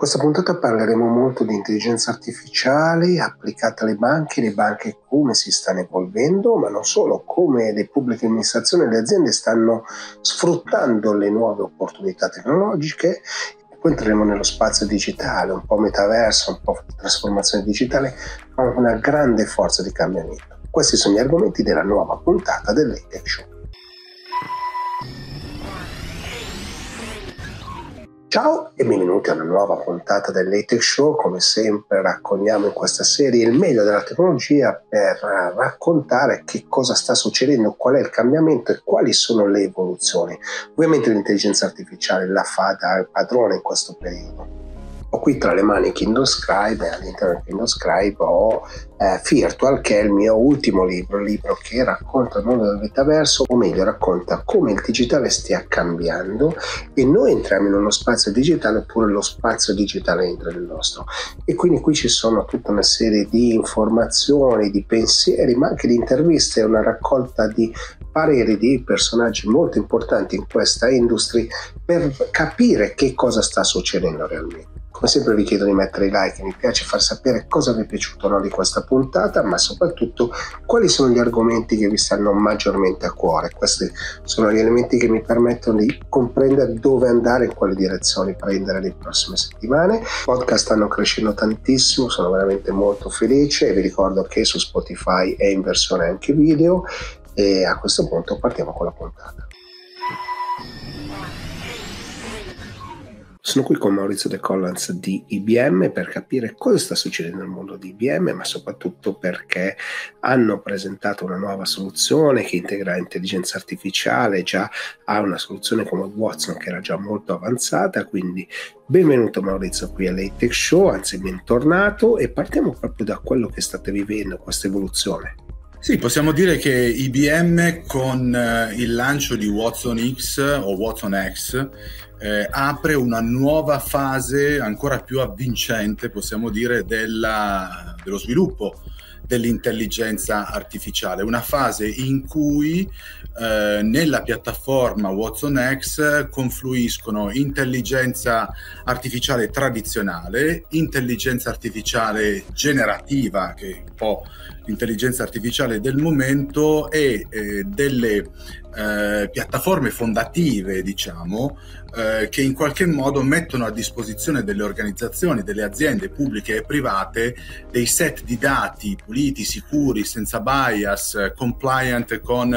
questa puntata parleremo molto di intelligenza artificiale applicata alle banche, le banche come si stanno evolvendo, ma non solo, come le pubbliche amministrazioni e le aziende stanno sfruttando le nuove opportunità tecnologiche. Poi entreremo nello spazio digitale, un po' metaverso, un po' trasformazione digitale, ma una grande forza di cambiamento. Questi sono gli argomenti della nuova puntata dell'Etech Show. Ciao e benvenuti a una nuova puntata del Late Show. Come sempre raccogliamo in questa serie il meglio della tecnologia per raccontare che cosa sta succedendo, qual è il cambiamento e quali sono le evoluzioni. Ovviamente l'intelligenza artificiale la fa da padrone in questo periodo ho qui tra le mani Kindle Scribe e all'interno di Kindle Scribe ho eh, Virtual che è il mio ultimo libro, libro che racconta il mondo del metaverso o meglio racconta come il digitale stia cambiando e noi entriamo in uno spazio digitale oppure lo spazio digitale entra nel nostro e quindi qui ci sono tutta una serie di informazioni, di pensieri ma anche di interviste, una raccolta di pareri di personaggi molto importanti in questa industria per capire che cosa sta succedendo realmente. Come sempre vi chiedo di mettere i like, mi piace far sapere cosa vi è piaciuto no, di questa puntata, ma soprattutto quali sono gli argomenti che vi stanno maggiormente a cuore. Questi sono gli elementi che mi permettono di comprendere dove andare, in quale direzioni prendere le prossime settimane. I podcast stanno crescendo tantissimo, sono veramente molto felice e vi ricordo che su Spotify è in versione anche video e a questo punto partiamo con la puntata. Sono qui con Maurizio De Collins di IBM per capire cosa sta succedendo nel mondo di IBM, ma soprattutto perché hanno presentato una nuova soluzione che integra intelligenza artificiale, già ha una soluzione come Watson che era già molto avanzata, quindi benvenuto Maurizio qui all'Atech Show, anzi bentornato e partiamo proprio da quello che state vivendo, questa evoluzione. Sì, possiamo dire che IBM con eh, il lancio di Watson X o Watson X eh, apre una nuova fase ancora più avvincente, possiamo dire, della, dello sviluppo dell'intelligenza artificiale, una fase in cui eh, nella piattaforma Watson X confluiscono intelligenza artificiale tradizionale, intelligenza artificiale generativa, che è un po' l'intelligenza artificiale del momento, e eh, delle eh, piattaforme fondative, diciamo, eh, che in qualche modo mettono a disposizione delle organizzazioni, delle aziende pubbliche e private dei set di dati puliti, sicuri, senza bias, compliant con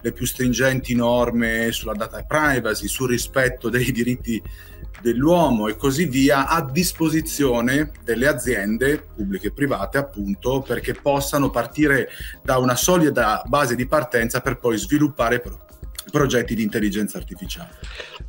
le più stringenti norme sulla data privacy, sul rispetto dei diritti dell'uomo e così via a disposizione delle aziende pubbliche e private appunto perché possano partire da una solida base di partenza per poi sviluppare progetti di intelligenza artificiale.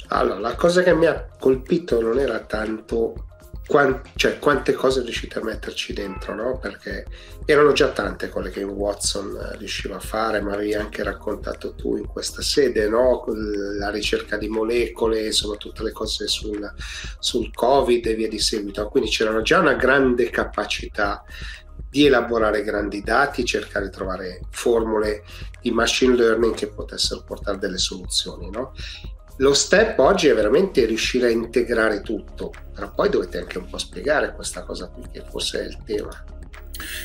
Allora, la cosa che mi ha colpito non era tanto quant- cioè, quante cose riuscite a metterci dentro, no? Perché erano già tante quelle che Watson riusciva a fare, ma avevi anche raccontato tu in questa sede, no? La ricerca di molecole, insomma, tutte le cose sul, sul Covid e via di seguito. Quindi c'erano già una grande capacità di elaborare grandi dati, cercare di trovare formule di machine learning che potessero portare delle soluzioni. No? Lo step oggi è veramente riuscire a integrare tutto, però poi dovete anche un po' spiegare questa cosa qui, che forse è il tema.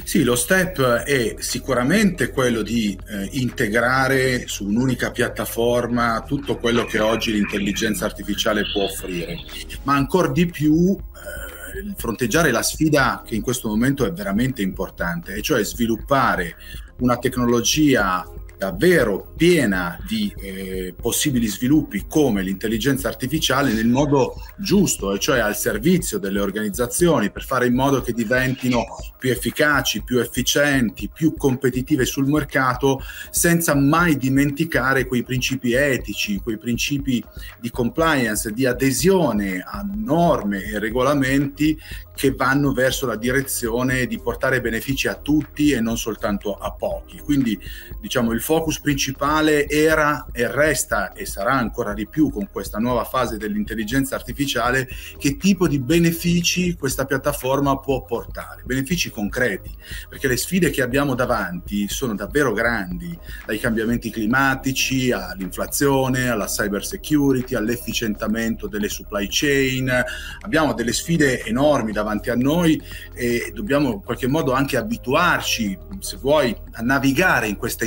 Sì, lo step è sicuramente quello di eh, integrare su un'unica piattaforma tutto quello che oggi l'intelligenza artificiale può offrire, ma ancora di più eh, fronteggiare la sfida che in questo momento è veramente importante, e cioè sviluppare una tecnologia davvero piena di eh, possibili sviluppi come l'intelligenza artificiale nel modo giusto, e cioè al servizio delle organizzazioni per fare in modo che diventino più efficaci, più efficienti, più competitive sul mercato, senza mai dimenticare quei principi etici, quei principi di compliance, di adesione a norme e regolamenti che vanno verso la direzione di portare benefici a tutti e non soltanto a pochi. Quindi diciamo il focus principale era e resta e sarà ancora di più con questa nuova fase dell'intelligenza artificiale che tipo di benefici questa piattaforma può portare, benefici concreti, perché le sfide che abbiamo davanti sono davvero grandi, dai cambiamenti climatici all'inflazione, alla cyber security, all'efficientamento delle supply chain, abbiamo delle sfide enormi davanti a noi e dobbiamo in qualche modo anche abituarci, se vuoi, a navigare in queste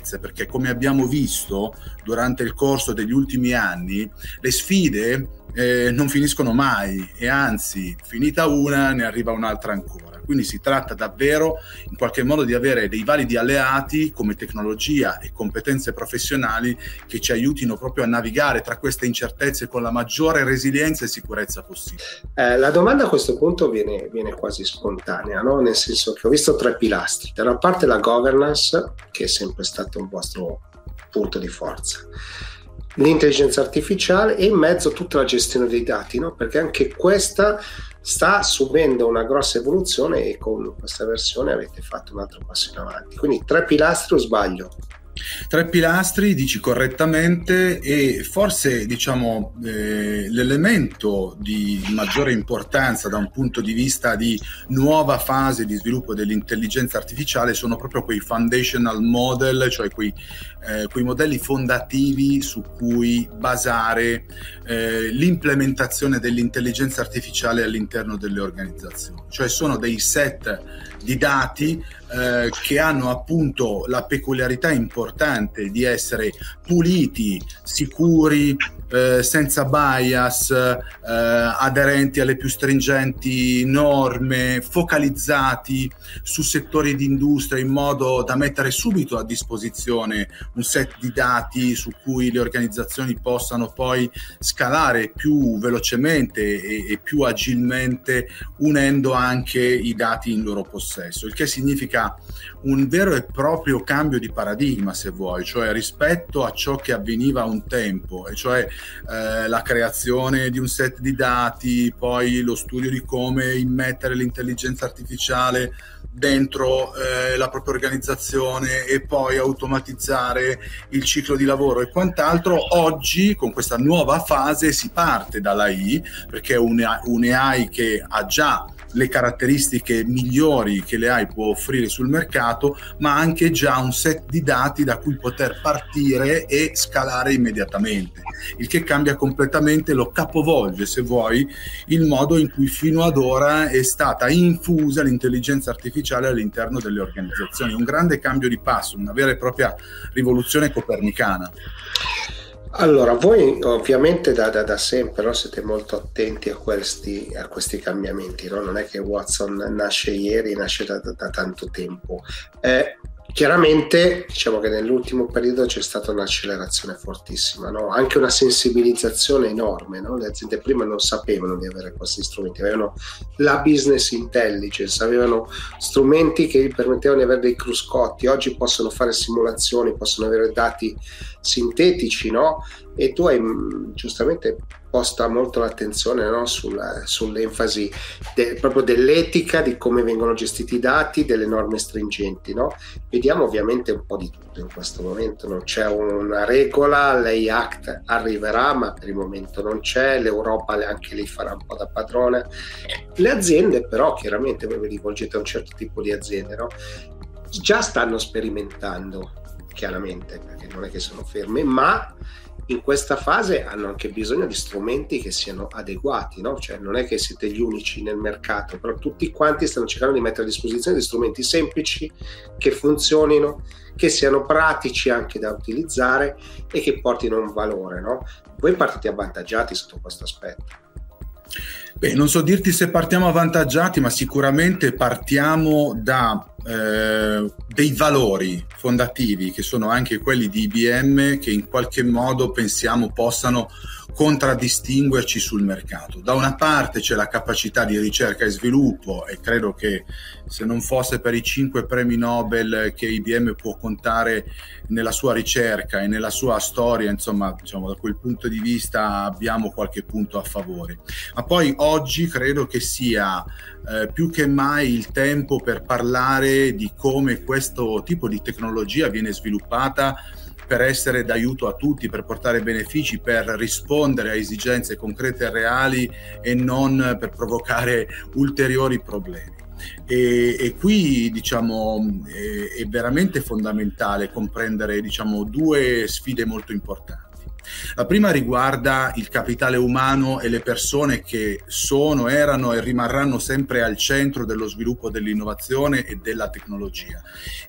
incertezze, perché come abbiamo visto durante il corso degli ultimi anni, le sfide eh, non finiscono mai e anzi, finita una, ne arriva un'altra ancora. Quindi si tratta davvero in qualche modo di avere dei validi alleati come tecnologia e competenze professionali che ci aiutino proprio a navigare tra queste incertezze con la maggiore resilienza e sicurezza possibile. Eh, la domanda a questo punto viene, viene quasi spontanea, no? nel senso che ho visto tre pilastri. Da una parte la governance, che è sempre stato un vostro punto di forza l'intelligenza artificiale e in mezzo tutta la gestione dei dati, no? perché anche questa sta subendo una grossa evoluzione e con questa versione avete fatto un altro passo in avanti. Quindi tre pilastri o sbaglio? Tre pilastri, dici correttamente, e forse diciamo eh, l'elemento di maggiore importanza da un punto di vista di nuova fase di sviluppo dell'intelligenza artificiale sono proprio quei foundational model, cioè quei, eh, quei modelli fondativi su cui basare eh, l'implementazione dell'intelligenza artificiale all'interno delle organizzazioni. Cioè sono dei set di dati eh, che hanno appunto la peculiarità importante di essere puliti, sicuri, eh, senza bias, eh, aderenti alle più stringenti norme, focalizzati su settori di industria in modo da mettere subito a disposizione un set di dati su cui le organizzazioni possano poi scalare più velocemente e, e più agilmente unendo anche i dati in loro possesso, il che significa un vero e proprio cambio di paradigma, se vuoi, cioè rispetto a ciò che avveniva un tempo, e cioè eh, la creazione di un set di dati, poi lo studio di come immettere l'intelligenza artificiale dentro eh, la propria organizzazione e poi automatizzare il ciclo di lavoro e quant'altro. Oggi con questa nuova fase si parte dall'AI perché è un, un AI che ha già le caratteristiche migliori che l'AI può offrire sul mercato, ma anche già un set di dati da cui poter partire e scalare immediatamente, il che cambia completamente, lo capovolge, se vuoi, il modo in cui fino ad ora è stata infusa l'intelligenza artificiale all'interno delle organizzazioni. Un grande cambio di passo, una vera e propria rivoluzione copernicana. Allora, voi ovviamente da, da, da sempre no, siete molto attenti a questi, a questi cambiamenti, no? non è che Watson nasce ieri, nasce da, da tanto tempo. Eh, Chiaramente diciamo che nell'ultimo periodo c'è stata un'accelerazione fortissima, no? anche una sensibilizzazione enorme. No? Le aziende prima non sapevano di avere questi strumenti, avevano la business intelligence, avevano strumenti che gli permettevano di avere dei cruscotti, oggi possono fare simulazioni, possono avere dati sintetici, no? e tu hai mm, giustamente posta molto l'attenzione no? Sulla, sull'enfasi de, proprio dell'etica, di come vengono gestiti i dati, delle norme stringenti. No? Vediamo ovviamente un po' di tutto in questo momento, non c'è una regola, l'AI Act arriverà, ma per il momento non c'è, l'Europa anche lì farà un po' da padrone. Le aziende però, chiaramente voi vi rivolgete a un certo tipo di aziende, no? già stanno sperimentando, chiaramente, perché non è che sono ferme, ma in questa fase hanno anche bisogno di strumenti che siano adeguati, no? cioè non è che siete gli unici nel mercato, però tutti quanti stanno cercando di mettere a disposizione di strumenti semplici che funzionino, che siano pratici anche da utilizzare e che portino un valore. No? Voi partite avvantaggiati sotto questo aspetto. Beh, non so dirti se partiamo avvantaggiati, ma sicuramente partiamo da eh, dei valori fondativi che sono anche quelli di IBM che in qualche modo pensiamo possano contraddistinguerci sul mercato. Da una parte c'è la capacità di ricerca e sviluppo e credo che se non fosse per i cinque premi Nobel che IBM può contare nella sua ricerca e nella sua storia, insomma, diciamo, da quel punto di vista abbiamo qualche punto a favore. Ma poi oggi credo che sia eh, più che mai il tempo per parlare di come questo tipo di tecnologia viene sviluppata per essere d'aiuto a tutti, per portare benefici, per rispondere a esigenze concrete e reali e non per provocare ulteriori problemi. E, e, qui diciamo è, è, veramente fondamentale comprendere diciamo, due sfide molto importanti. La prima riguarda il capitale umano e le persone che sono, erano e rimarranno sempre al centro dello sviluppo dell'innovazione e della tecnologia.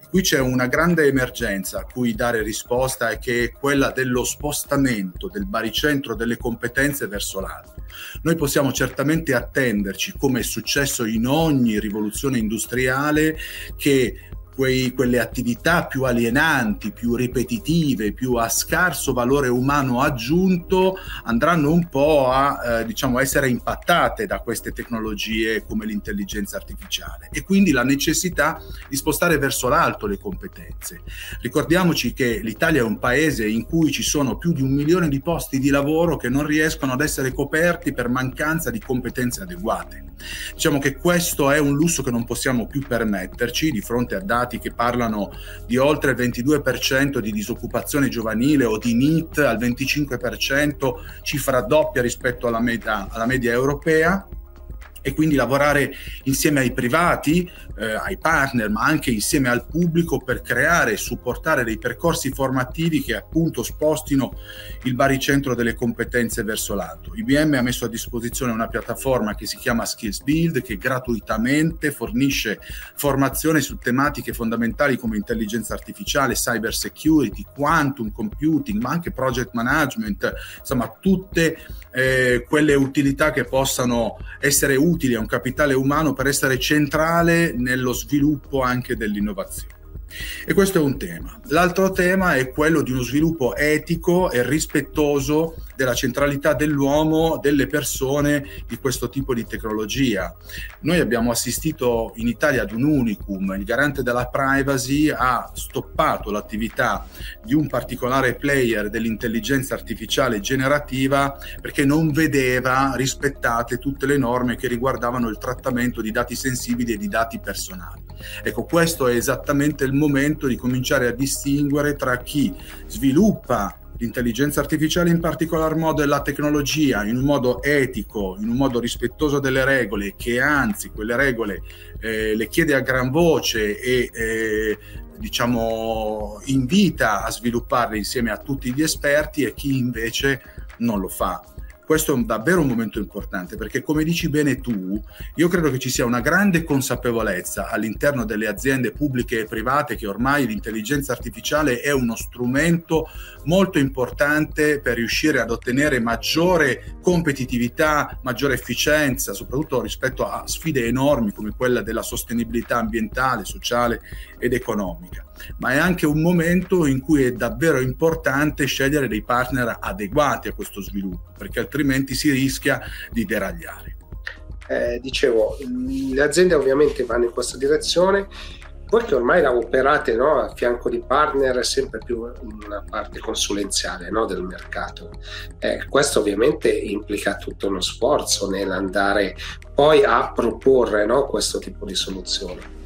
Qui c'è una grande emergenza a cui dare risposta e che è quella dello spostamento del baricentro delle competenze verso l'alto. Noi possiamo certamente attenderci, come è successo in ogni rivoluzione industriale, che quei, quelle attività più alienanti, più ripetitive, più a scarso valore umano aggiunto, andranno un po' a eh, diciamo, essere impattate da queste tecnologie come l'intelligenza artificiale e quindi la necessità di spostare verso l'alto le competenze. Ricordiamoci che l'Italia è un paese in cui ci sono più di un milione di posti di lavoro che non riescono ad essere coperti per mancanza di competenze adeguate. Diciamo che questo è un lusso che non possiamo più permetterci di fronte a dati che parlano di oltre il 22% di disoccupazione giovanile o di NIT al 25%, cifra doppia rispetto alla media, alla media europea e quindi lavorare insieme ai privati, eh, ai partner, ma anche insieme al pubblico per creare e supportare dei percorsi formativi che appunto spostino il baricentro delle competenze verso l'alto. IBM ha messo a disposizione una piattaforma che si chiama Skills Build che gratuitamente fornisce formazione su tematiche fondamentali come intelligenza artificiale, cyber security, quantum computing, ma anche project management, insomma tutte eh, quelle utilità che possano essere utili a un capitale umano per essere centrale nello sviluppo anche dell'innovazione. E questo è un tema. L'altro tema è quello di uno sviluppo etico e rispettoso della centralità dell'uomo, delle persone di questo tipo di tecnologia. Noi abbiamo assistito in Italia ad un unicum, il garante della privacy ha stoppato l'attività di un particolare player dell'intelligenza artificiale generativa perché non vedeva rispettate tutte le norme che riguardavano il trattamento di dati sensibili e di dati personali. Ecco, questo è esattamente il momento di cominciare a distinguere tra chi sviluppa l'intelligenza artificiale in particolar modo e la tecnologia in un modo etico, in un modo rispettoso delle regole, che anzi quelle regole eh, le chiede a gran voce e eh, diciamo invita a svilupparle insieme a tutti gli esperti e chi invece non lo fa. Questo è davvero un momento importante perché come dici bene tu, io credo che ci sia una grande consapevolezza all'interno delle aziende pubbliche e private che ormai l'intelligenza artificiale è uno strumento molto importante per riuscire ad ottenere maggiore competitività, maggiore efficienza, soprattutto rispetto a sfide enormi come quella della sostenibilità ambientale, sociale ed economica ma è anche un momento in cui è davvero importante scegliere dei partner adeguati a questo sviluppo, perché altrimenti si rischia di deragliare. Eh, dicevo, le aziende ovviamente vanno in questa direzione, voi che ormai operate no, a fianco di partner sempre più in una parte consulenziale no, del mercato. Eh, questo ovviamente implica tutto uno sforzo nell'andare poi a proporre no, questo tipo di soluzioni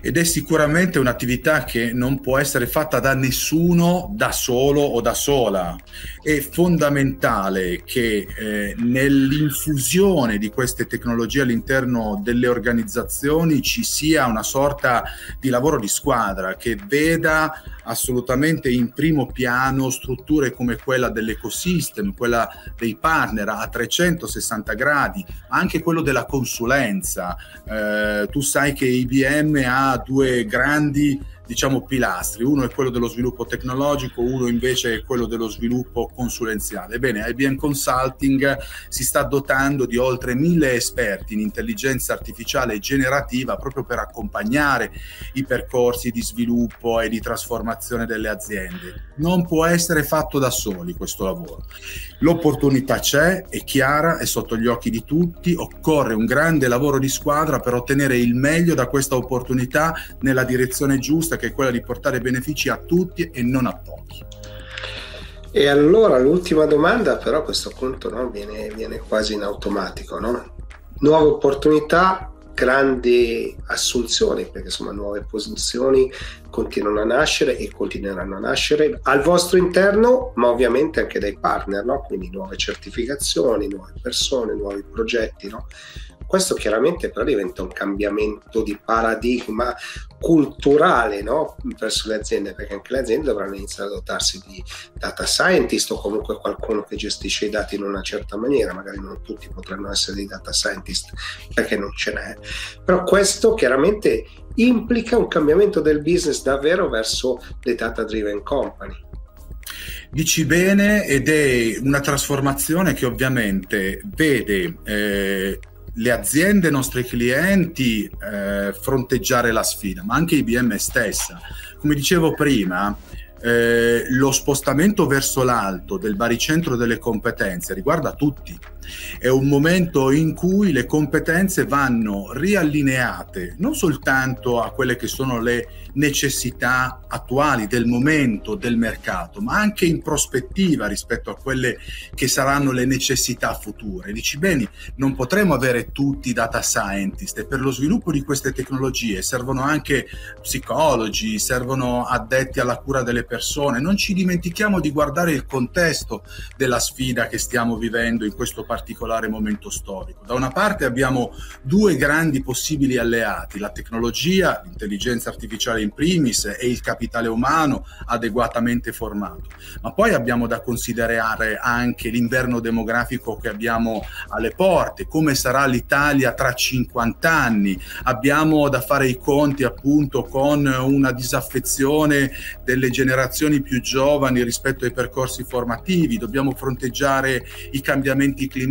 ed è sicuramente un'attività che non può essere fatta da nessuno da solo o da sola. È fondamentale che eh, nell'infusione di queste tecnologie all'interno delle organizzazioni ci sia una sorta di lavoro di squadra che veda assolutamente in primo piano strutture come quella dell'ecosystem, quella dei partner a 360 gradi, anche quello della consulenza. Eh, tu sai che IBM ha due grandi diciamo, pilastri. Uno è quello dello sviluppo tecnologico, uno invece è quello dello sviluppo consulenziale. Ebbene, IBM Consulting si sta dotando di oltre mille esperti in intelligenza artificiale generativa proprio per accompagnare i percorsi di sviluppo e di trasformazione delle aziende. Non può essere fatto da soli questo lavoro. L'opportunità c'è, è chiara, è sotto gli occhi di tutti, occorre un grande lavoro di squadra per ottenere il meglio da questa opportunità nella direzione giusta che è quella di portare benefici a tutti e non a pochi. E allora l'ultima domanda, però a questo punto no, viene, viene, quasi in automatico, no? Nuove opportunità, grandi assunzioni, perché insomma nuove posizioni continuano a nascere e continueranno a nascere al vostro interno, ma ovviamente anche dai partner, no? quindi nuove certificazioni, nuove persone, nuovi progetti. No? Questo chiaramente però diventa un cambiamento di paradigma culturale no? verso le aziende, perché anche le aziende dovranno iniziare a dotarsi di data scientist o comunque qualcuno che gestisce i dati in una certa maniera, magari non tutti potranno essere dei data scientist perché non ce n'è, però questo chiaramente implica un cambiamento del business davvero verso le data driven company. Dici bene ed è una trasformazione che ovviamente vede eh, le aziende, i nostri clienti eh, fronteggiare la sfida, ma anche IBM stessa. Come dicevo prima, eh, lo spostamento verso l'alto del baricentro delle competenze riguarda tutti. È un momento in cui le competenze vanno riallineate non soltanto a quelle che sono le necessità attuali del momento del mercato, ma anche in prospettiva rispetto a quelle che saranno le necessità future. Dici bene, non potremo avere tutti data scientist e per lo sviluppo di queste tecnologie servono anche psicologi, servono addetti alla cura delle persone. Non ci dimentichiamo di guardare il contesto della sfida che stiamo vivendo in questo particolare momento storico. Da una parte abbiamo due grandi possibili alleati, la tecnologia, l'intelligenza artificiale in primis e il capitale umano adeguatamente formato, ma poi abbiamo da considerare anche l'inverno demografico che abbiamo alle porte, come sarà l'Italia tra 50 anni, abbiamo da fare i conti appunto con una disaffezione delle generazioni più giovani rispetto ai percorsi formativi, dobbiamo fronteggiare i cambiamenti climatici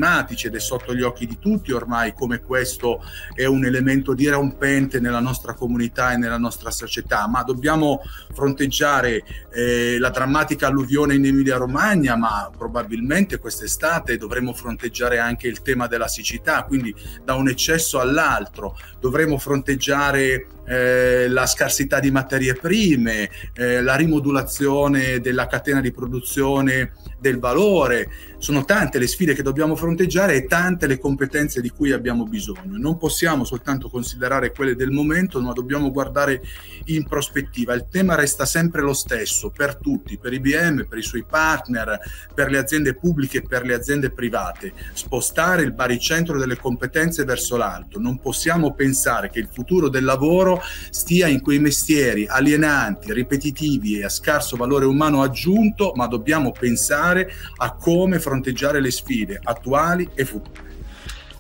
ed è sotto gli occhi di tutti ormai come questo è un elemento dirompente nella nostra comunità e nella nostra società, ma dobbiamo fronteggiare eh, la drammatica alluvione in Emilia Romagna, ma probabilmente quest'estate dovremo fronteggiare anche il tema della siccità, quindi da un eccesso all'altro. Dovremo fronteggiare eh, la scarsità di materie prime, eh, la rimodulazione della catena di produzione del valore. Sono tante le sfide che dobbiamo fronteggiare e tante le competenze di cui abbiamo bisogno. Non possiamo soltanto considerare quelle del momento, ma dobbiamo guardare in prospettiva. Il tema resta sempre lo stesso per tutti, per IBM, per i suoi partner, per le aziende pubbliche e per le aziende private. Spostare il baricentro delle competenze verso l'alto. Non possiamo pensare che il futuro del lavoro stia in quei mestieri alienanti, ripetitivi e a scarso valore umano aggiunto, ma dobbiamo pensare pensare a come fronteggiare le sfide attuali e future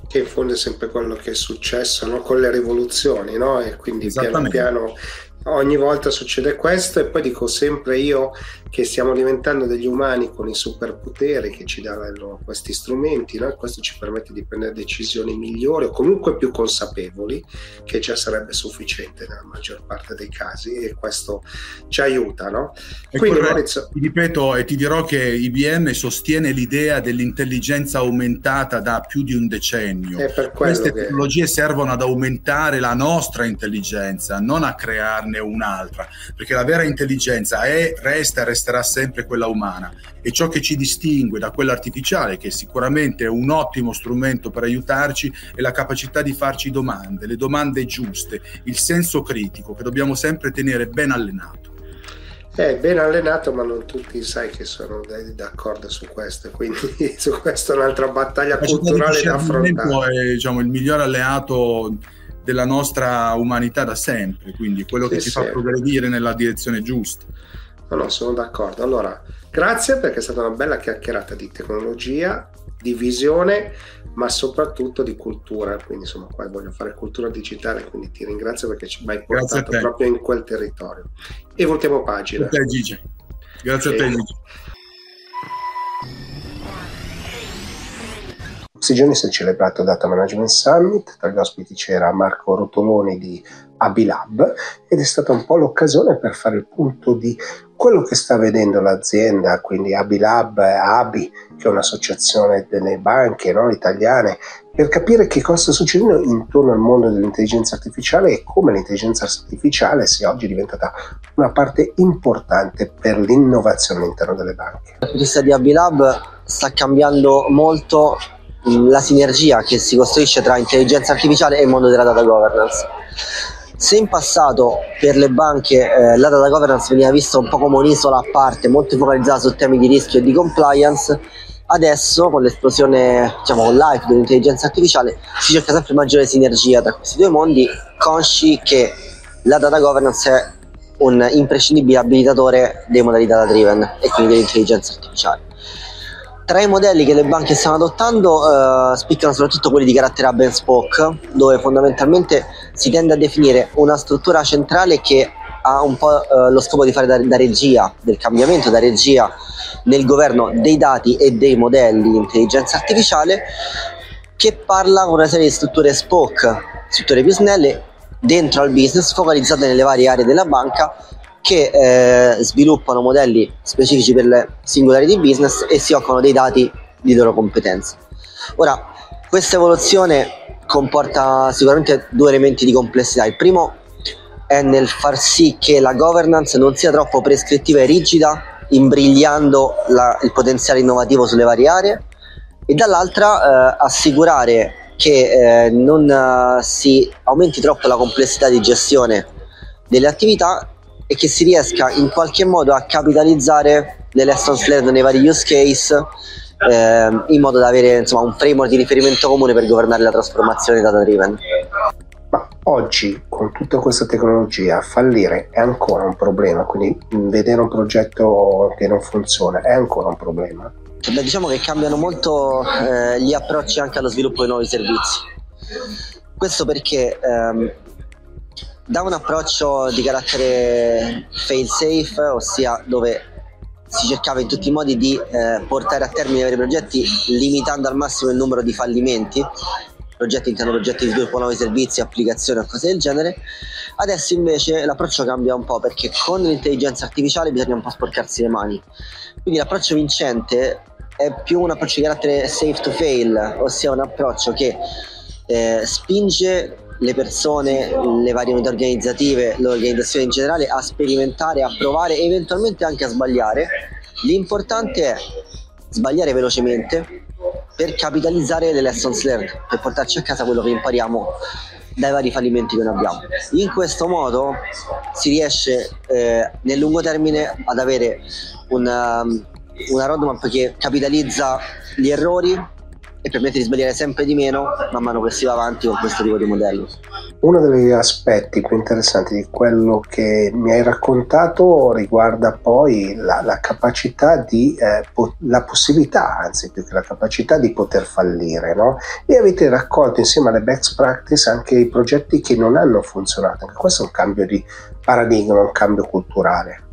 che in fondo è sempre quello che è successo no? con le rivoluzioni, no? E quindi piano piano ogni volta succede questo e poi dico sempre io che stiamo diventando degli umani con i superpoteri che ci danno questi strumenti, no? questo ci permette di prendere decisioni migliori o comunque più consapevoli, che già sarebbe sufficiente nella maggior parte dei casi e questo ci aiuta. No? Quindi, Maurizio... Ti ripeto e ti dirò che IBM sostiene l'idea dell'intelligenza aumentata da più di un decennio. Queste che... tecnologie servono ad aumentare la nostra intelligenza, non a crearne un'altra, perché la vera intelligenza è, resta e resterà sempre quella umana e ciò che ci distingue da quella artificiale, che sicuramente è un ottimo strumento per aiutarci, è la capacità di farci domande, le domande giuste, il senso critico che dobbiamo sempre tenere ben allenato. È ben allenato, ma non tutti sai che sono d'accordo su questo, quindi su questa è un'altra battaglia culturale da affrontare. È diciamo, il miglior alleato della nostra umanità da sempre, quindi quello sì, che ci sì. fa progredire nella direzione giusta. No, no, sono d'accordo. Allora, grazie perché è stata una bella chiacchierata di tecnologia, di visione ma soprattutto di cultura. Quindi insomma qua voglio fare cultura digitale, quindi ti ringrazio perché ci hai portato proprio in quel territorio. E voltiamo pagina. Grazie a te Gigi. Grazie e... a te Gigi. questi giorni si è celebrato Data Management Summit, tra gli ospiti c'era Marco Rotoloni di Abilab ed è stata un po' l'occasione per fare il punto di quello che sta vedendo l'azienda, quindi Abilab, Abi, che è un'associazione delle banche no, italiane, per capire che cosa sta succedendo intorno al mondo dell'intelligenza artificiale e come l'intelligenza artificiale sia oggi diventata una parte importante per l'innovazione all'interno delle banche. Di vista di Abilab sta cambiando molto la sinergia che si costruisce tra intelligenza artificiale e il mondo della data governance. Se in passato per le banche eh, la data governance veniva vista un po' come un'isola a parte, molto focalizzata su temi di rischio e di compliance, adesso con l'esplosione, diciamo, con l'hype dell'intelligenza artificiale si cerca sempre maggiore sinergia tra questi due mondi, consci che la data governance è un imprescindibile abilitatore dei modelli data driven e quindi dell'intelligenza artificiale. Tra i modelli che le banche stanno adottando eh, spiccano soprattutto quelli di carattere hub and spoke, dove fondamentalmente si tende a definire una struttura centrale che ha un po' eh, lo scopo di fare da, da, regia, del cambiamento, da regia nel governo dei dati e dei modelli di intelligenza artificiale, che parla con una serie di strutture spoke, strutture più snelle, dentro al business, focalizzate nelle varie aree della banca che eh, sviluppano modelli specifici per le singolari di business e si occupano dei dati di loro competenza. Ora, questa evoluzione comporta sicuramente due elementi di complessità. Il primo è nel far sì che la governance non sia troppo prescrittiva e rigida, imbrigliando la, il potenziale innovativo sulle varie aree, e dall'altra eh, assicurare che eh, non uh, si aumenti troppo la complessità di gestione delle attività e che si riesca in qualche modo a capitalizzare le lessons learned nei vari use case eh, in modo da avere insomma, un framework di riferimento comune per governare la trasformazione data driven. Ma oggi con tutta questa tecnologia fallire è ancora un problema, quindi vedere un progetto che non funziona è ancora un problema. Beh, diciamo che cambiano molto eh, gli approcci anche allo sviluppo di nuovi servizi. Questo perché ehm, da un approccio di carattere fail safe, ossia dove si cercava in tutti i modi di eh, portare a termine i vari progetti limitando al massimo il numero di fallimenti, progetti intendo progetti di sviluppo nuovi servizi, applicazioni o cose del genere. Adesso invece l'approccio cambia un po' perché con l'intelligenza artificiale bisogna un po' sporcarsi le mani. Quindi l'approccio vincente è più un approccio di carattere safe to fail, ossia un approccio che eh, spinge le persone, le varie unità organizzative, l'organizzazione in generale a sperimentare, a provare e eventualmente anche a sbagliare. L'importante è sbagliare velocemente per capitalizzare le lessons learned, per portarci a casa quello che impariamo dai vari fallimenti che noi abbiamo. In questo modo si riesce eh, nel lungo termine ad avere una, una roadmap che capitalizza gli errori e permette di sbagliare sempre di meno man mano che si va avanti con questo tipo di modello. Uno degli aspetti più interessanti di quello che mi hai raccontato riguarda poi la, la capacità di, eh, po- la possibilità, anzi più che la capacità di poter fallire, no? E avete raccolto insieme alle best practice anche i progetti che non hanno funzionato, anche questo è un cambio di paradigma, un cambio culturale.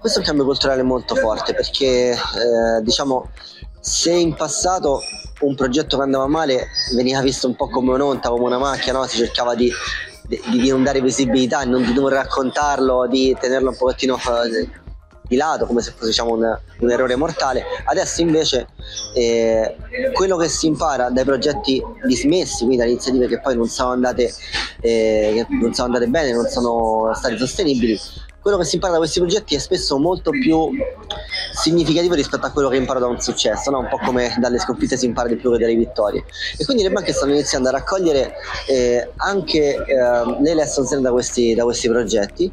Questo è un cambio culturale molto forte perché eh, diciamo se in passato un progetto che andava male veniva visto un po' come un'onta, come una macchia, no? si cercava di, di, di, non dare visibilità, non di non raccontarlo, di tenerlo un pochettino eh, di lato come se fosse diciamo, un, un, errore mortale. Adesso invece eh, quello che si impara dai progetti dismessi, quindi dalle iniziative che poi non sono andate, eh, non sono andate bene, non sono state sostenibili, quello che si impara da questi progetti è spesso molto più significativo rispetto a quello che impara da un successo, no? un po' come dalle sconfitte si impara di più che dalle vittorie. E quindi le banche stanno iniziando a raccogliere eh, anche eh, le lessons da questi, da questi progetti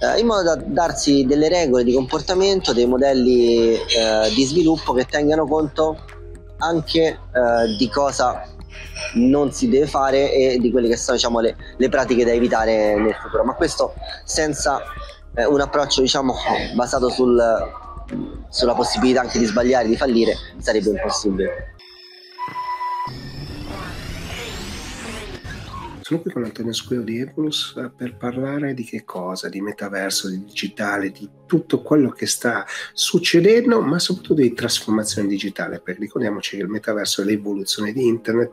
eh, in modo da darsi delle regole di comportamento, dei modelli eh, di sviluppo che tengano conto anche eh, di cosa non si deve fare e di quelle che sono diciamo, le, le pratiche da evitare nel futuro, ma questo senza eh, un approccio diciamo basato sul, sulla possibilità anche di sbagliare, di fallire, sarebbe impossibile. Sono qui con Antonio Squeo di Evolus eh, per parlare di che cosa? Di metaverso, di digitale, di tutto quello che sta succedendo, ma soprattutto di trasformazione digitale, perché ricordiamoci che il metaverso è l'evoluzione di internet,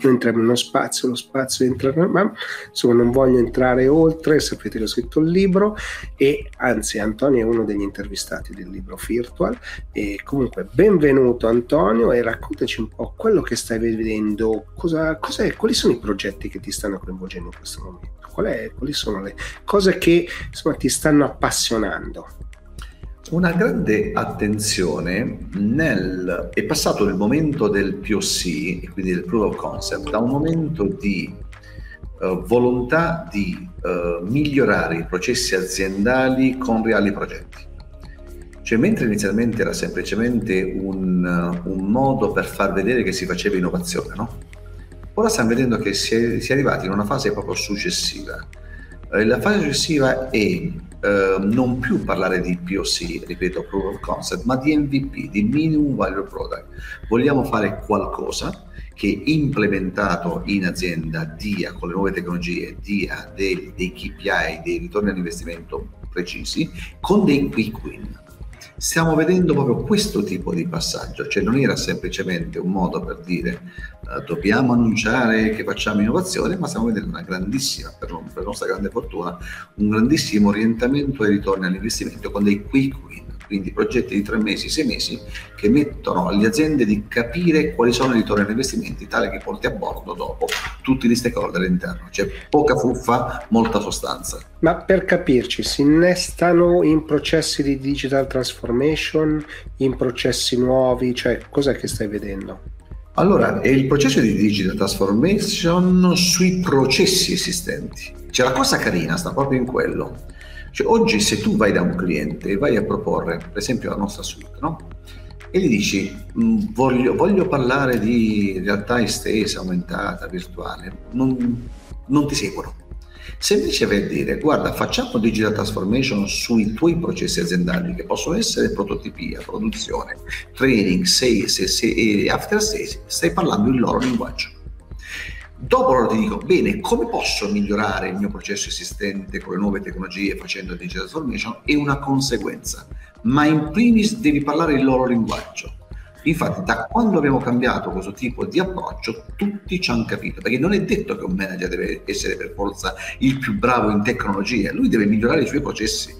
noi entriamo in uno spazio, lo spazio entra, ma insomma non voglio entrare oltre, sapete che ho scritto il libro e anzi Antonio è uno degli intervistati del libro Virtual e comunque benvenuto Antonio e raccontaci un po' quello che stai vedendo, cosa, quali sono i progetti che ti stanno coinvolgendo in questo momento, Qual è, quali sono le cose che insomma, ti stanno appassionando una grande attenzione nel... è passato il momento del POC, quindi del proof of concept, da un momento di uh, volontà di uh, migliorare i processi aziendali con reali progetti. Cioè, mentre inizialmente era semplicemente un, un modo per far vedere che si faceva innovazione, no? Ora stiamo vedendo che si è, si è arrivati in una fase proprio successiva. la fase successiva è eh, non più parlare di POC, ripeto, Proof of Concept, ma di MVP, di Minimum Value Product. Vogliamo fare qualcosa che implementato in azienda dia con le nuove tecnologie, dia dei, dei KPI, dei ritorni all'investimento precisi, con dei quick win stiamo vedendo proprio questo tipo di passaggio, cioè non era semplicemente un modo per dire uh, dobbiamo annunciare che facciamo innovazione, ma stiamo vedendo una grandissima, per, per nostra grande fortuna, un grandissimo orientamento ai ritorni all'investimento con dei quick win quindi progetti di tre mesi, sei mesi, che mettono alle aziende di capire quali sono i ritorni agli investimenti, tale che porti a bordo dopo tutti gli stakeholder all'interno. C'è poca fuffa, molta sostanza. Ma per capirci, si innestano in processi di digital transformation, in processi nuovi, cioè cos'è che stai vedendo? Allora, è il processo di digital transformation sui processi esistenti. Cioè la cosa carina sta proprio in quello cioè, oggi se tu vai da un cliente e vai a proporre, per esempio, la nostra suite, no? E gli dici, mm, voglio, voglio, parlare di realtà estesa, aumentata, virtuale, non, non ti seguono. Se invece vai a dire, guarda, facciamo digital transformation sui tuoi processi aziendali, che possono essere prototipia, produzione, training, sales e after sales, stai parlando il loro linguaggio. Dopo loro ti dico, bene, come posso migliorare il mio processo esistente con le nuove tecnologie facendo digital transformation? È una conseguenza, ma in primis devi parlare il loro linguaggio. Infatti, da quando abbiamo cambiato questo tipo di approccio, tutti ci hanno capito, perché non è detto che un manager deve essere per forza il più bravo in tecnologia, lui deve migliorare i suoi processi.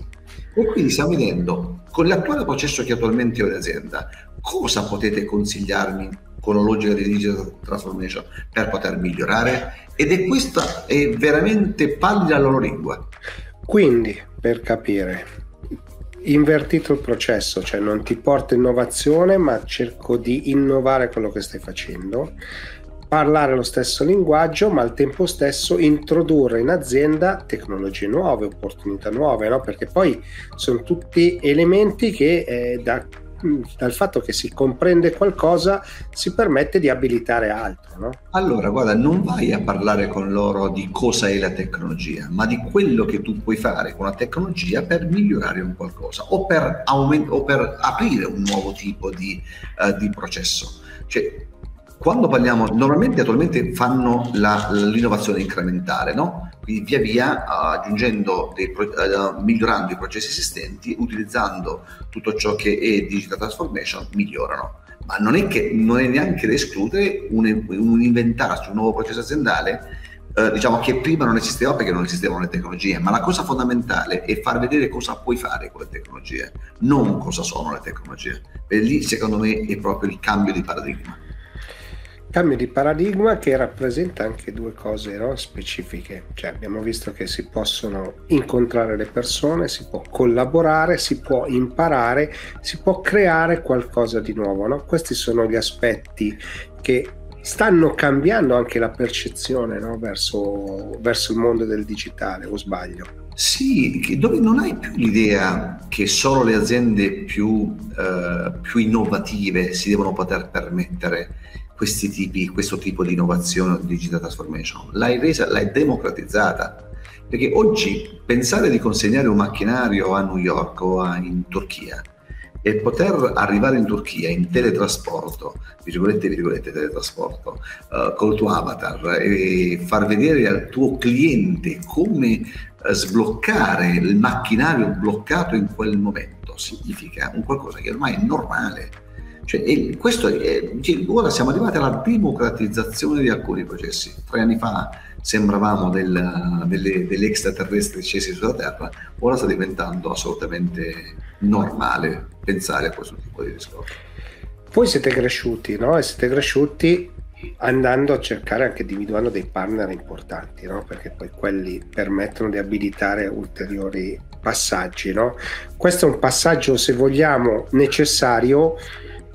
E quindi stiamo vedendo, con l'attuale processo che attualmente ho in azienda, cosa potete consigliarmi con la logica di digital transformation per poter migliorare ed è questa è veramente parli la loro lingua. Quindi, per capire, invertito il processo, cioè non ti porto innovazione, ma cerco di innovare quello che stai facendo, parlare lo stesso linguaggio, ma al tempo stesso introdurre in azienda tecnologie nuove, opportunità nuove, no? perché poi sono tutti elementi che eh, da dal fatto che si comprende qualcosa si permette di abilitare altro. No? Allora, guarda, non vai a parlare con loro di cosa è la tecnologia, ma di quello che tu puoi fare con la tecnologia per migliorare un qualcosa o per, aument- o per aprire un nuovo tipo di, uh, di processo. Cioè, quando parliamo, normalmente attualmente fanno la, l'innovazione incrementale, no? quindi via via aggiungendo dei, uh, migliorando i processi esistenti, utilizzando tutto ciò che è digital transformation, migliorano. Ma non è che non è neanche da escludere un, un inventarsi un nuovo processo aziendale Uh, diciamo che prima non esisteva perché non esistevano le tecnologie, ma la cosa fondamentale è far vedere cosa puoi fare con le tecnologie, non cosa sono le tecnologie. E lì secondo me è proprio il cambio di paradigma cambio di paradigma che rappresenta anche due cose no? specifiche, cioè abbiamo visto che si possono incontrare le persone, si può collaborare, si può imparare, si può creare qualcosa di nuovo, no? questi sono gli aspetti che stanno cambiando anche la percezione no? verso, verso il mondo del digitale, o sbaglio? Sì, dove non hai più l'idea che solo le aziende più, eh, più innovative si devono poter permettere tipi, questo tipo di innovazione o di digital transformation, l'hai resa, l'hai democratizzata. Perché oggi pensare di consegnare un macchinario a New York o a, in Turchia e poter arrivare in Turchia in teletrasporto, virgolette, virgolette, teletrasporto, uh, col tuo avatar e far vedere al tuo cliente come uh, sbloccare il macchinario bloccato in quel momento, significa un qualcosa che ormai è normale. Cioè, questo è, ora siamo arrivati alla democratizzazione di alcuni processi. Tre anni fa sembravamo del, delle, degli extraterrestri scesi sulla Terra, ora sta diventando assolutamente normale pensare a questo tipo di discorso. Voi siete cresciuti, no? E siete cresciuti andando a cercare anche individuando dei partner importanti, no? Perché poi quelli permettono di abilitare ulteriori passaggi, no? Questo è un passaggio, se vogliamo, necessario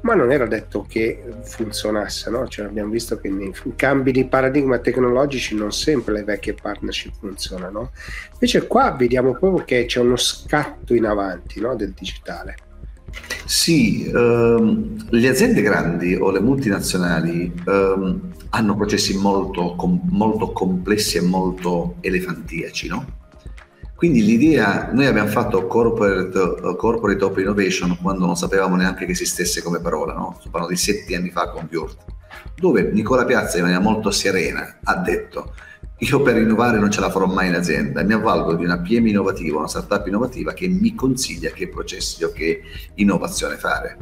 ma non era detto che funzionasse, no? cioè abbiamo visto che nei cambi di paradigma tecnologici non sempre le vecchie partnership funzionano, invece qua vediamo proprio che c'è uno scatto in avanti no? del digitale. Sì, ehm, le aziende grandi o le multinazionali ehm, hanno processi molto, com- molto complessi e molto elefantiaci, no? Quindi l'idea, noi abbiamo fatto corporate, corporate Open Innovation quando non sapevamo neanche che esistesse come parola, no? parlo di sette anni fa con Bjort, dove Nicola Piazza in maniera molto serena ha detto io per innovare non ce la farò mai in azienda, mi avvalgo di una PM innovativa, una startup innovativa che mi consiglia che processi o che innovazione fare.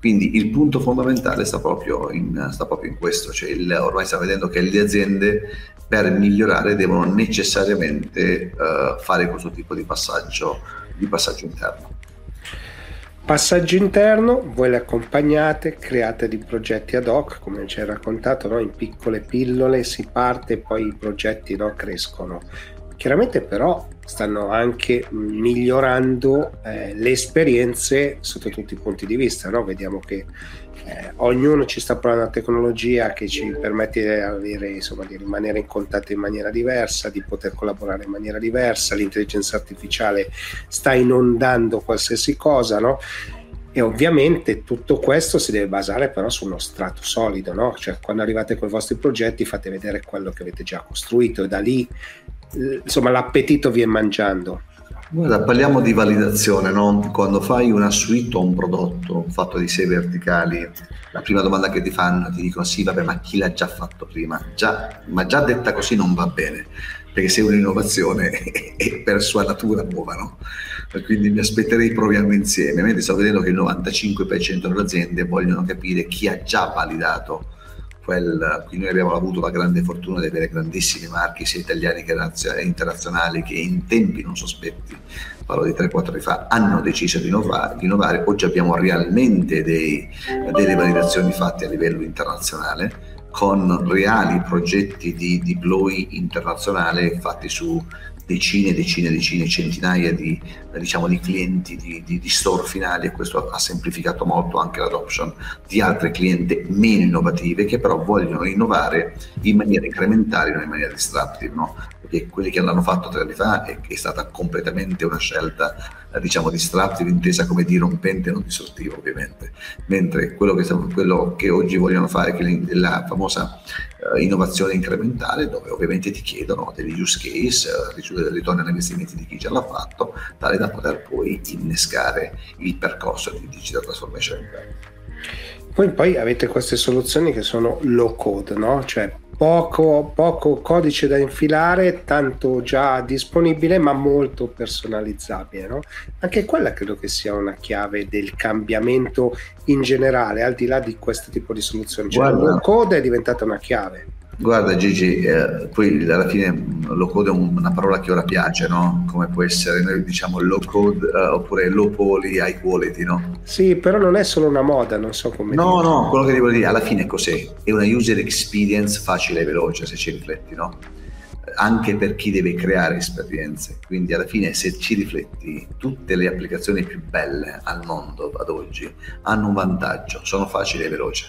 Quindi il punto fondamentale sta proprio in, sta proprio in questo, cioè il, ormai sta vedendo che le aziende per migliorare devono necessariamente uh, fare questo tipo di passaggio, di passaggio interno. Passaggio interno, voi le accompagnate, create dei progetti ad hoc, come ci hai raccontato, no? in piccole pillole si parte e poi i progetti no, crescono. Chiaramente però stanno anche migliorando eh, le esperienze sotto tutti i punti di vista, no? vediamo che eh, ognuno ci sta provando una tecnologia che ci permette di, avere, insomma, di rimanere in contatto in maniera diversa, di poter collaborare in maniera diversa, l'intelligenza artificiale sta inondando qualsiasi cosa, no? E ovviamente tutto questo si deve basare però su uno strato solido, no? Cioè quando arrivate con i vostri progetti fate vedere quello che avete già costruito e da lì insomma l'appetito viene mangiando. Guarda, parliamo di validazione, no? Quando fai una suite o un prodotto fatto di sei verticali, la prima domanda che ti fanno ti dicono sì, vabbè, ma chi l'ha già fatto prima? Già, ma già detta così non va bene, perché se un'innovazione è per sua natura nuova, no? Quindi mi aspetterei proviamo insieme, mentre sto vedendo che il 95% delle aziende vogliono capire chi ha già validato quel, qui noi abbiamo avuto la grande fortuna di avere grandissimi marchi sia italiani che internazionali che in tempi non sospetti, parlo di 3-4 anni fa, hanno deciso di innovare, di innovare. oggi abbiamo realmente dei, delle validazioni fatte a livello internazionale con reali progetti di deploy internazionale fatti su decine decine decine, centinaia di, diciamo, di clienti di, di, di, store finali e questo ha semplificato molto anche l'adoption di altre clienti meno innovative che però vogliono innovare in maniera incrementale, non in maniera disruptive, no? Perché quelli che l'hanno fatto tre anni fa è, è stata completamente una scelta diciamo disruptive intesa come dirompente e non distruttiva ovviamente, mentre quello che, quello che oggi vogliono fare è la famosa uh, innovazione incrementale dove ovviamente ti chiedono degli use case, uh, ritorno agli investimenti di chi già l'ha fatto, tale da poter poi innescare il percorso di digital transformation. Voi poi avete queste soluzioni che sono low code, no? cioè poco, poco codice da infilare, tanto già disponibile, ma molto personalizzabile. No? Anche quella credo che sia una chiave del cambiamento in generale, al di là di questo tipo di soluzioni. Cioè, Guarda, il code è diventata una chiave. Guarda Gigi, eh, poi alla fine low code è una parola che ora piace, no? Come può essere, noi diciamo low code eh, oppure low poly, high quality, no? Sì, però non è solo una moda, non so come No, dire. no, quello che devo dire, alla fine cos'è? È una user experience facile e veloce, se ci rifletti, no? Anche per chi deve creare esperienze. Quindi alla fine, se ci rifletti, tutte le applicazioni più belle al mondo ad oggi hanno un vantaggio, sono facili e veloci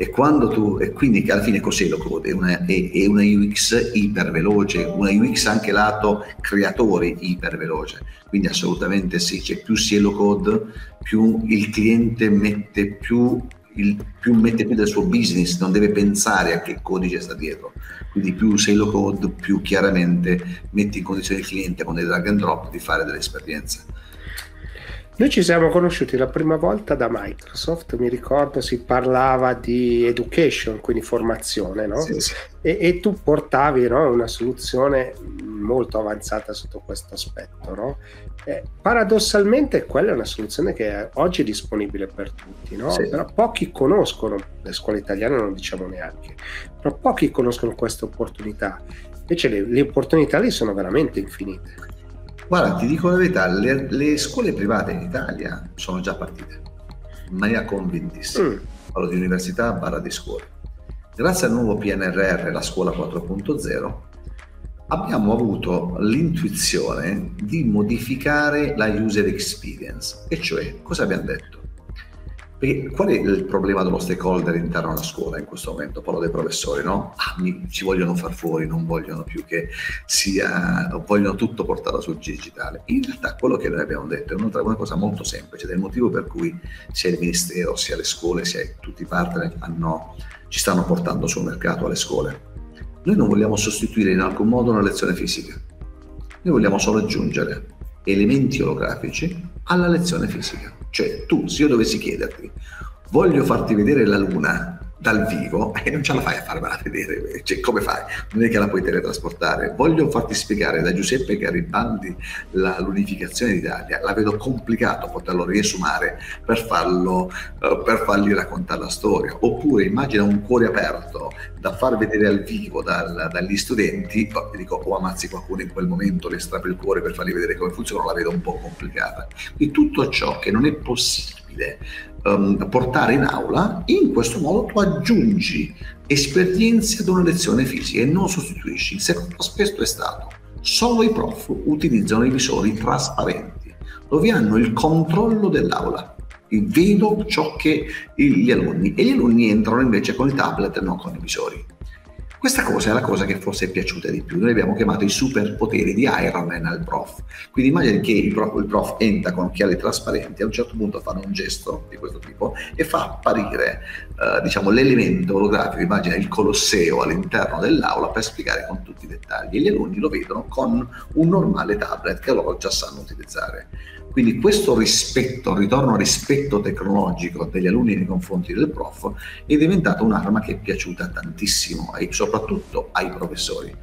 e, tu, e quindi alla fine cos'è lo code? È una, è, è una UX iperveloce, una UX anche lato creatori iperveloce. Quindi assolutamente sì, cioè più si è low code, più il cliente mette più, il, più mette più del suo business, non deve pensare a che codice sta dietro. Quindi più sei low code, più chiaramente metti in condizione il cliente con dei drag and drop di fare delle esperienze. Noi ci siamo conosciuti la prima volta da Microsoft, mi ricordo si parlava di education, quindi formazione, no? Sì, sì. E, e, tu portavi no, una soluzione molto avanzata sotto questo aspetto. No? Eh, paradossalmente quella è una soluzione che è oggi disponibile per tutti, no? sì. però pochi conoscono, le scuole italiane non diciamo neanche, però pochi conoscono questa opportunità, invece le, le opportunità lì sono veramente infinite. Guarda, ti dico la verità, le, le, scuole private in Italia sono già partite in maniera convintissima. Mm. Parlo di università barra di scuole. Grazie al nuovo PNRR, la scuola 4.0, abbiamo avuto l'intuizione di modificare la user experience. E cioè, cosa abbiamo detto? Perché qual è il problema dello stakeholder interno alla scuola in questo momento? Parlo dei professori, no? Ah, mi, ci vogliono far fuori, non vogliono più che sia, vogliono tutto portato sul digitale. In realtà quello che noi abbiamo detto è una cosa molto semplice, del motivo per cui sia il Ministero, sia le scuole, sia tutti i partner hanno, ci stanno portando sul mercato alle scuole. Noi non vogliamo sostituire in alcun modo una lezione fisica, noi vogliamo solo aggiungere elementi olografici alla lezione fisica. Cioè tu, se io dovessi chiederti, voglio farti vedere la luna dal vivo e eh, non ce la fai a farmela vedere, cioè, come fai? Non è che la puoi teletrasportare. Voglio farti spiegare da Giuseppe Garibaldi la, l'unificazione d'Italia, la vedo complicato poterlo riesumare per, farlo, uh, per fargli raccontare la storia. Oppure immagina un cuore aperto da far vedere al vivo dal, dagli studenti, oh, dico o ammazzi qualcuno in quel momento, le strappi il cuore per fargli vedere come funziona, la vedo un po' complicata. Quindi tutto ciò che non è possibile um, portare in aula, in questo modo tu aggiungi esperienze ad una lezione fisica e non sostituisci. Il secondo aspetto è stato, solo i prof utilizzano i visori trasparenti, dove hanno il controllo dell'aula. Vedo ciò che gli alunni e gli alunni entrano invece con i tablet e non con i visori. Questa cosa è la cosa che forse è piaciuta di più. Noi abbiamo chiamato i superpoteri di Iron Man al prof. Quindi immagini che il prof, il prof entra con occhiali trasparenti, a un certo punto fa un gesto di questo tipo e fa apparire eh, diciamo, l'elemento olografico, immagina il Colosseo all'interno dell'aula per spiegare con tutti i dettagli. E gli alunni lo vedono con un normale tablet che loro già sanno utilizzare. Quindi questo rispetto, ritorno al rispetto tecnologico degli alunni nei confronti del prof è diventata un'arma che è piaciuta tantissimo, ai, soprattutto ai professori,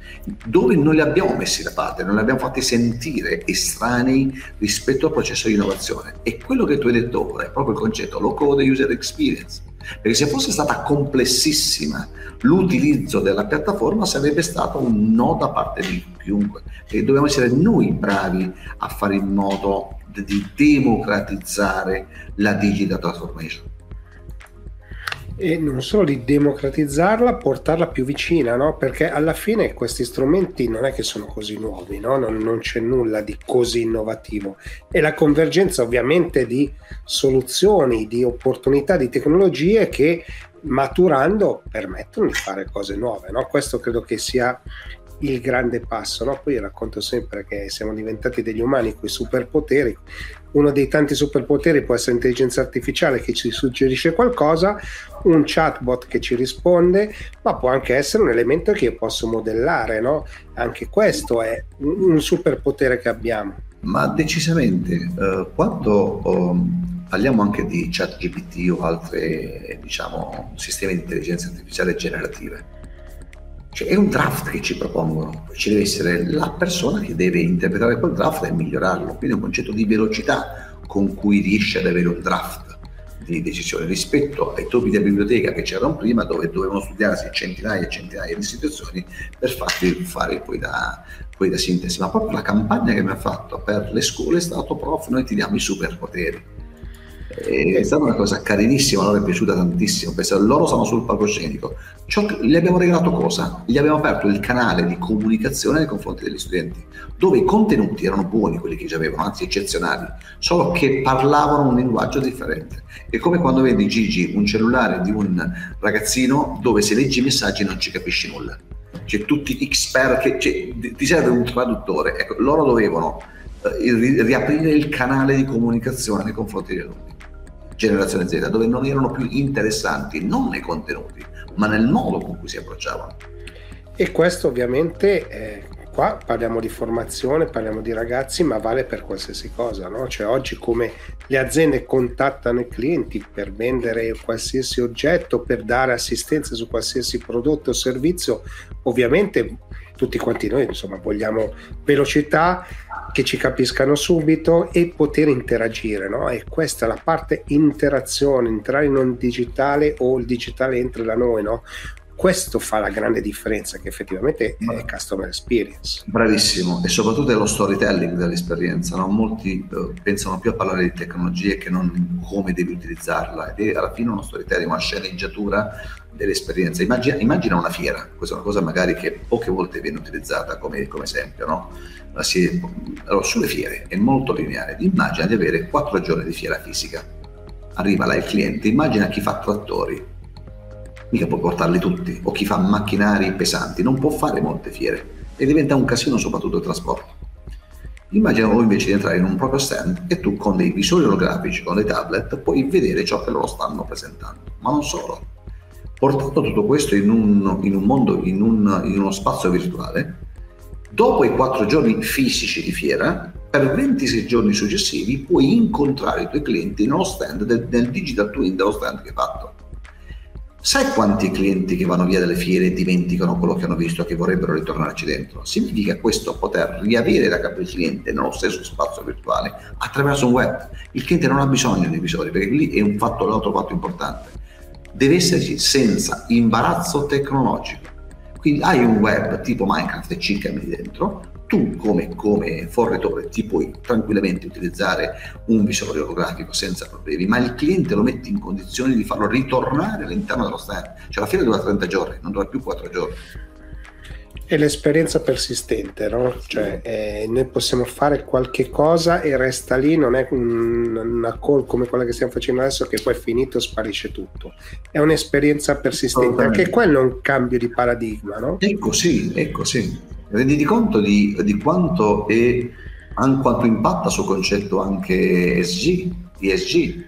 dove non li abbiamo messi da parte, non li abbiamo fatti sentire estranei rispetto al processo di innovazione. E quello che tu hai detto ora è proprio il concetto low code user experience. Perché se fosse stata complessissima l'utilizzo della piattaforma sarebbe stato un no da parte di chiunque. E dobbiamo essere noi bravi a fare in modo di democratizzare la digital transformation. E non solo di democratizzarla, portarla più vicina, no? perché alla fine questi strumenti non è che sono così nuovi, no? non, non c'è nulla di così innovativo. E la convergenza ovviamente di soluzioni, di opportunità, di tecnologie che maturando permettono di fare cose nuove. No? Questo credo che sia il grande passo. Poi io racconto sempre che siamo diventati degli umani con i superpoteri. Uno dei tanti superpoteri può essere l'intelligenza artificiale che ci suggerisce qualcosa, un chatbot che ci risponde, ma può anche essere un elemento che io posso modellare. No? Anche questo è un superpotere che abbiamo. Ma decisamente, uh, quando um, parliamo anche di chat GPT o altri diciamo, sistemi di intelligenza artificiale generative, cioè, è un draft che ci propongono, ci deve essere la persona che deve interpretare quel draft e migliorarlo. Quindi è un concetto di velocità con cui riesce ad avere un draft di decisione rispetto ai topi di biblioteca che c'erano prima dove dovevano studiarsi centinaia e centinaia di situazioni per farli fare poi da, poi da sintesi. Ma proprio la campagna che mi ha fatto per le scuole è stato prof, noi ti diamo i superpoteri è stata una cosa carinissima, loro è piaciuta tantissimo, perché loro sono sul palcoscenico. Ciò che, gli abbiamo regalato cosa? Gli abbiamo aperto il canale di comunicazione nei confronti degli studenti, dove i contenuti erano buoni, quelli che già avevano, anzi eccezionali, solo che parlavano un linguaggio differente. È come quando vedi Gigi un cellulare di un ragazzino dove se leggi i messaggi non ci capisci nulla. C'è tutti expert che cioè, ti serve un traduttore. Ecco, loro dovevano eh, riaprire il canale di comunicazione nei confronti degli alunni generazione Z, dove non erano più interessanti non nei contenuti, ma nel modo con cui si approcciavano. E questo ovviamente, eh, qua parliamo di formazione, parliamo di ragazzi, ma vale per qualsiasi cosa, no? Cioè oggi come le aziende contattano i clienti per vendere qualsiasi oggetto, per dare assistenza su qualsiasi prodotto o servizio, ovviamente tutti quanti noi insomma vogliamo velocità, che ci capiscano subito e poter interagire, no? E questa è la parte interazione, entrare in un digitale o il digitale entra da noi, no? Questo fa la grande differenza che effettivamente è customer experience. Bravissimo, e soprattutto è lo storytelling dell'esperienza. No? Molti uh, pensano più a parlare di tecnologie che non come devi utilizzarla ed è alla fine uno storytelling, una sceneggiatura dell'esperienza. Immagina, immagina, una fiera, questa è una cosa magari che poche volte viene utilizzata come, come esempio. No? Si, allora, sulle fiere è molto lineare. Immagina di avere quattro giorni di fiera fisica. Arriva là il cliente, immagina chi fa trattori, mica può portarli tutti, o chi fa macchinari pesanti, non può fare molte fiere e diventa un casino soprattutto il trasporto. Immagina invece di entrare in un proprio stand e tu con dei visori olografici, con dei tablet, puoi vedere ciò che loro stanno presentando, ma non solo. Portando tutto questo in un, in un mondo, in, un, in uno spazio virtuale, dopo i quattro giorni fisici di fiera, per 26 giorni successivi puoi incontrare i tuoi clienti nello stand del, del digital twin dello stand che hai fatto Sai quanti clienti che vanno via dalle fiere dimenticano quello che hanno visto e che vorrebbero ritornarci dentro? Significa questo poter riavere da capo il cliente nello stesso spazio virtuale attraverso un web. Il cliente non ha bisogno di visori perché lì è un fatto, l'altro fatto importante. Deve esserci senza imbarazzo tecnologico. Quindi hai un web tipo Minecraft e ci cambi dentro, tu come, come, fornitore ti puoi tranquillamente utilizzare un visore olografico senza problemi, ma il cliente lo metti in condizione di farlo ritornare all'interno dello stand. Cioè la fiera dura 30 giorni, non dura più 4 giorni. È l'esperienza persistente, no? Cioè, eh, noi possiamo fare qualche cosa e resta lì, non è un, una call come quella che stiamo facendo adesso che poi è finito sparisce tutto. È un'esperienza persistente, anche quello è un cambio di paradigma, no? È così, è così renditi conto di, di quanto, è, quanto impatta sul concetto anche SG, ESG,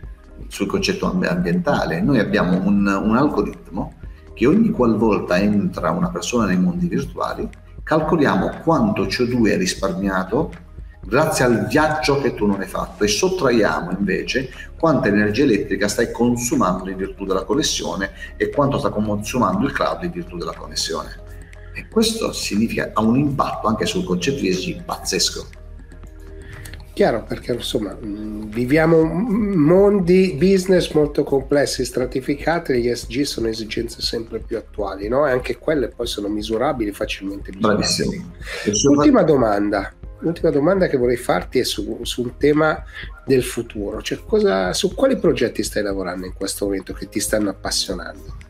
sul concetto ambientale. Noi abbiamo un, un algoritmo che ogni qualvolta entra una persona nei mondi virtuali, calcoliamo quanto CO2 hai risparmiato grazie al viaggio che tu non hai fatto e sottraiamo invece quanta energia elettrica stai consumando in virtù della connessione e quanto sta consumando il cloud in virtù della connessione. E questo significa, ha un impatto anche sul concetto di ESG pazzesco. Chiaro, perché insomma viviamo mondi business molto complessi, stratificati, gli ESG sono esigenze sempre più attuali, no? E anche quelle poi sono misurabili, facilmente misurabili. Ultima domanda, l'ultima domanda che vorrei farti è su, su un tema del futuro, cioè cosa, su quali progetti stai lavorando in questo momento che ti stanno appassionando?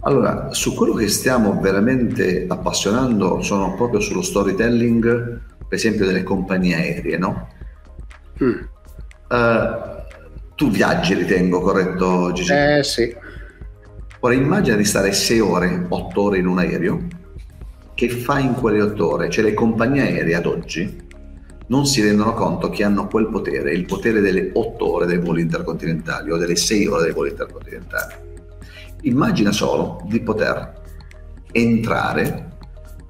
Allora, su quello che stiamo veramente appassionando sono proprio sullo storytelling, per esempio delle compagnie aeree, no? Mm. Uh, tu viaggi, ritengo, corretto Gigi? Eh sì. Ora immagina di stare 6 ore, 8 ore in un aereo, che fai in quelle 8 ore? Cioè le compagnie aeree ad oggi non si rendono conto che hanno quel potere, il potere delle 8 ore dei voli intercontinentali o delle 6 ore dei voli intercontinentali Immagina solo di poter entrare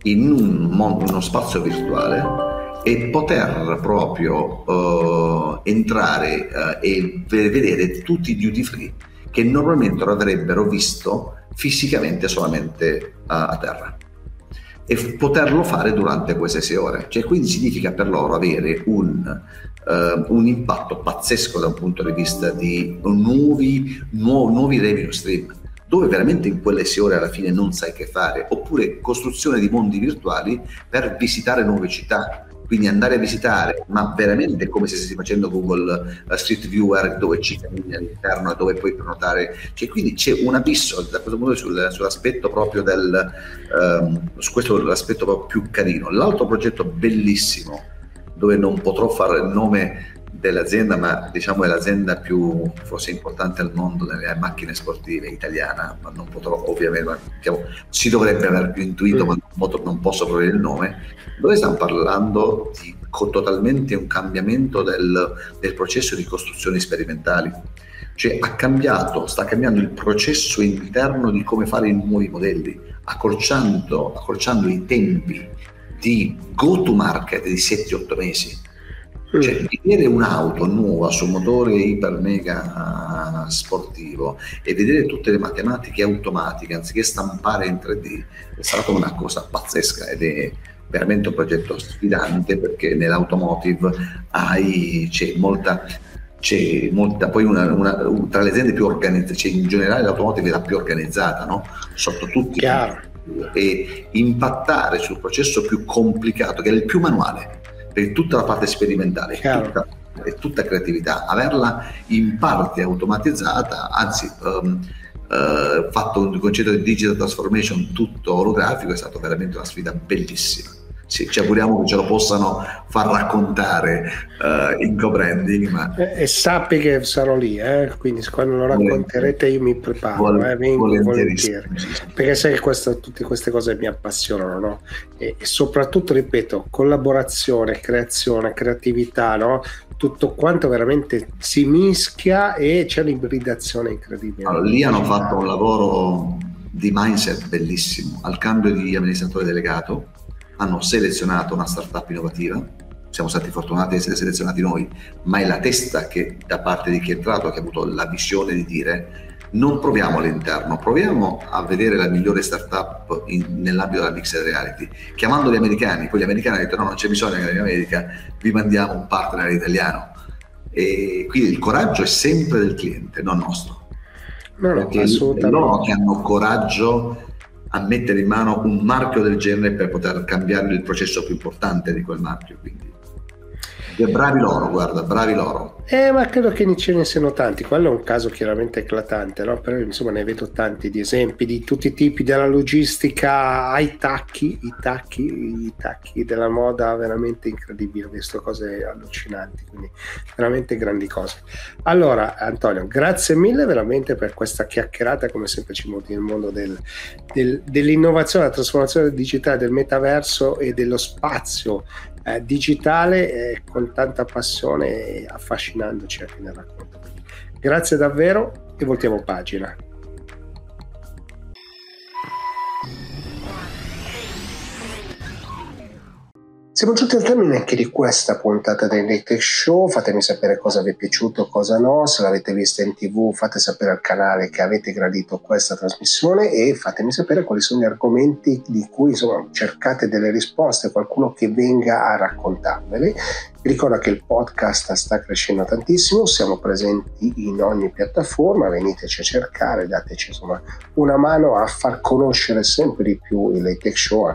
in un mondo, uno spazio virtuale e poter proprio uh, entrare uh, e vedere tutti i duty free che normalmente lo avrebbero visto fisicamente solamente a, a terra e f- poterlo fare durante queste sei ore. Cioè, quindi significa per loro avere un, uh, un impatto pazzesco da un punto di vista di nuovi, nu- nuovi revenue stream dove veramente in quelle sei ore alla fine non sai che fare, oppure costruzione di mondi virtuali per visitare nuove città, quindi andare a visitare, ma veramente come se stessi facendo Google uh, Street Viewer dove ci cammini all'interno e dove puoi prenotare, cioè, quindi c'è un abisso da questo punto sul, sull'aspetto proprio del, um, su questo l'aspetto proprio più carino. L'altro progetto bellissimo dove non potrò fare il nome dell'azienda, ma diciamo è l'azienda più forse importante al mondo delle macchine sportive italiana, ma non potrò ovviamente, diciamo, si dovrebbe aver più intuito, ma non, non posso provare il nome, dove stiamo parlando di totalmente un cambiamento del, del processo di costruzioni sperimentali. Cioè ha cambiato, sta cambiando il processo interno di come fare i nuovi modelli, accorciando, accorciando i tempi di go to market di 7-8 mesi. Cioè, vedere un'auto nuova su motore iper mega sportivo e vedere tutte le matematiche automatiche anziché stampare in 3D è stata una cosa pazzesca ed è veramente un progetto sfidante perché nell'automotive hai, c'è molta c'è molta, poi una, una, tra le aziende più organizzate, cioè in generale l'automotive è la più organizzata, no? sotto tutti Chiaro. e impattare sul processo più complicato, che è il più manuale, per tutta la parte sperimentale, è tutta, è tutta, creatività, averla in parte automatizzata, anzi um, uh, fatto un concetto di digital transformation tutto olografico è stata veramente una sfida bellissima sì, ci auguriamo che ce lo possano far raccontare uh, in co-branding. Ma... E, e, sappi che sarò lì, eh? quindi quando lo racconterete io mi preparo, Vol- eh? vengo volentieri, perché sai che questo, tutte queste cose mi appassionano, no? e, e, soprattutto, ripeto, collaborazione, creazione, creatività, no? tutto quanto veramente si mischia e c'è un'ibridazione incredibile. Allora, lì hanno fatto un lavoro di mindset bellissimo, al cambio di amministratore delegato hanno selezionato una startup innovativa, siamo stati fortunati ad essere selezionati noi, ma è la testa che da parte di chi è entrato che ha avuto la visione di dire non proviamo all'interno, proviamo a vedere la migliore startup in, nell'ambito della mixed reality, chiamando gli americani, poi gli americani hanno detto no, non c'è bisogno che in America vi mandiamo un partner italiano. E quindi il coraggio è sempre del cliente, non nostro. No, no, Perché loro che hanno coraggio a mettere in mano un marchio del genere per poter cambiare il processo più importante di quel marchio. Quindi bravi loro, guarda, bravi loro. Eh, ma credo che ce ne siano tanti. Quello è un caso chiaramente eclatante, no? Però insomma ne vedo tanti di esempi di tutti i tipi della logistica ai tacchi, i tacchi, i tacchi della moda veramente incredibili. Ho visto cose allucinanti, quindi veramente grandi cose. Allora, Antonio, grazie mille veramente per questa chiacchierata, come sempre ci muovi nel mondo del, del, dell'innovazione, della trasformazione digitale, del metaverso e dello spazio eh, digitale eh, con tanta passione e affascinandoci anche nel racconto. Grazie davvero e voltiamo pagina. Siamo giunti al termine anche di questa puntata del Late Show. Fatemi sapere cosa vi è piaciuto, cosa no. Se l'avete vista in tv, fate sapere al canale che avete gradito questa trasmissione e fatemi sapere quali sono gli argomenti di cui insomma, cercate delle risposte, qualcuno che venga a raccontarveli. Vi ricordo che il podcast sta crescendo tantissimo, siamo presenti in ogni piattaforma, veniteci a cercare, dateci insomma una mano a far conoscere sempre di più il Late Show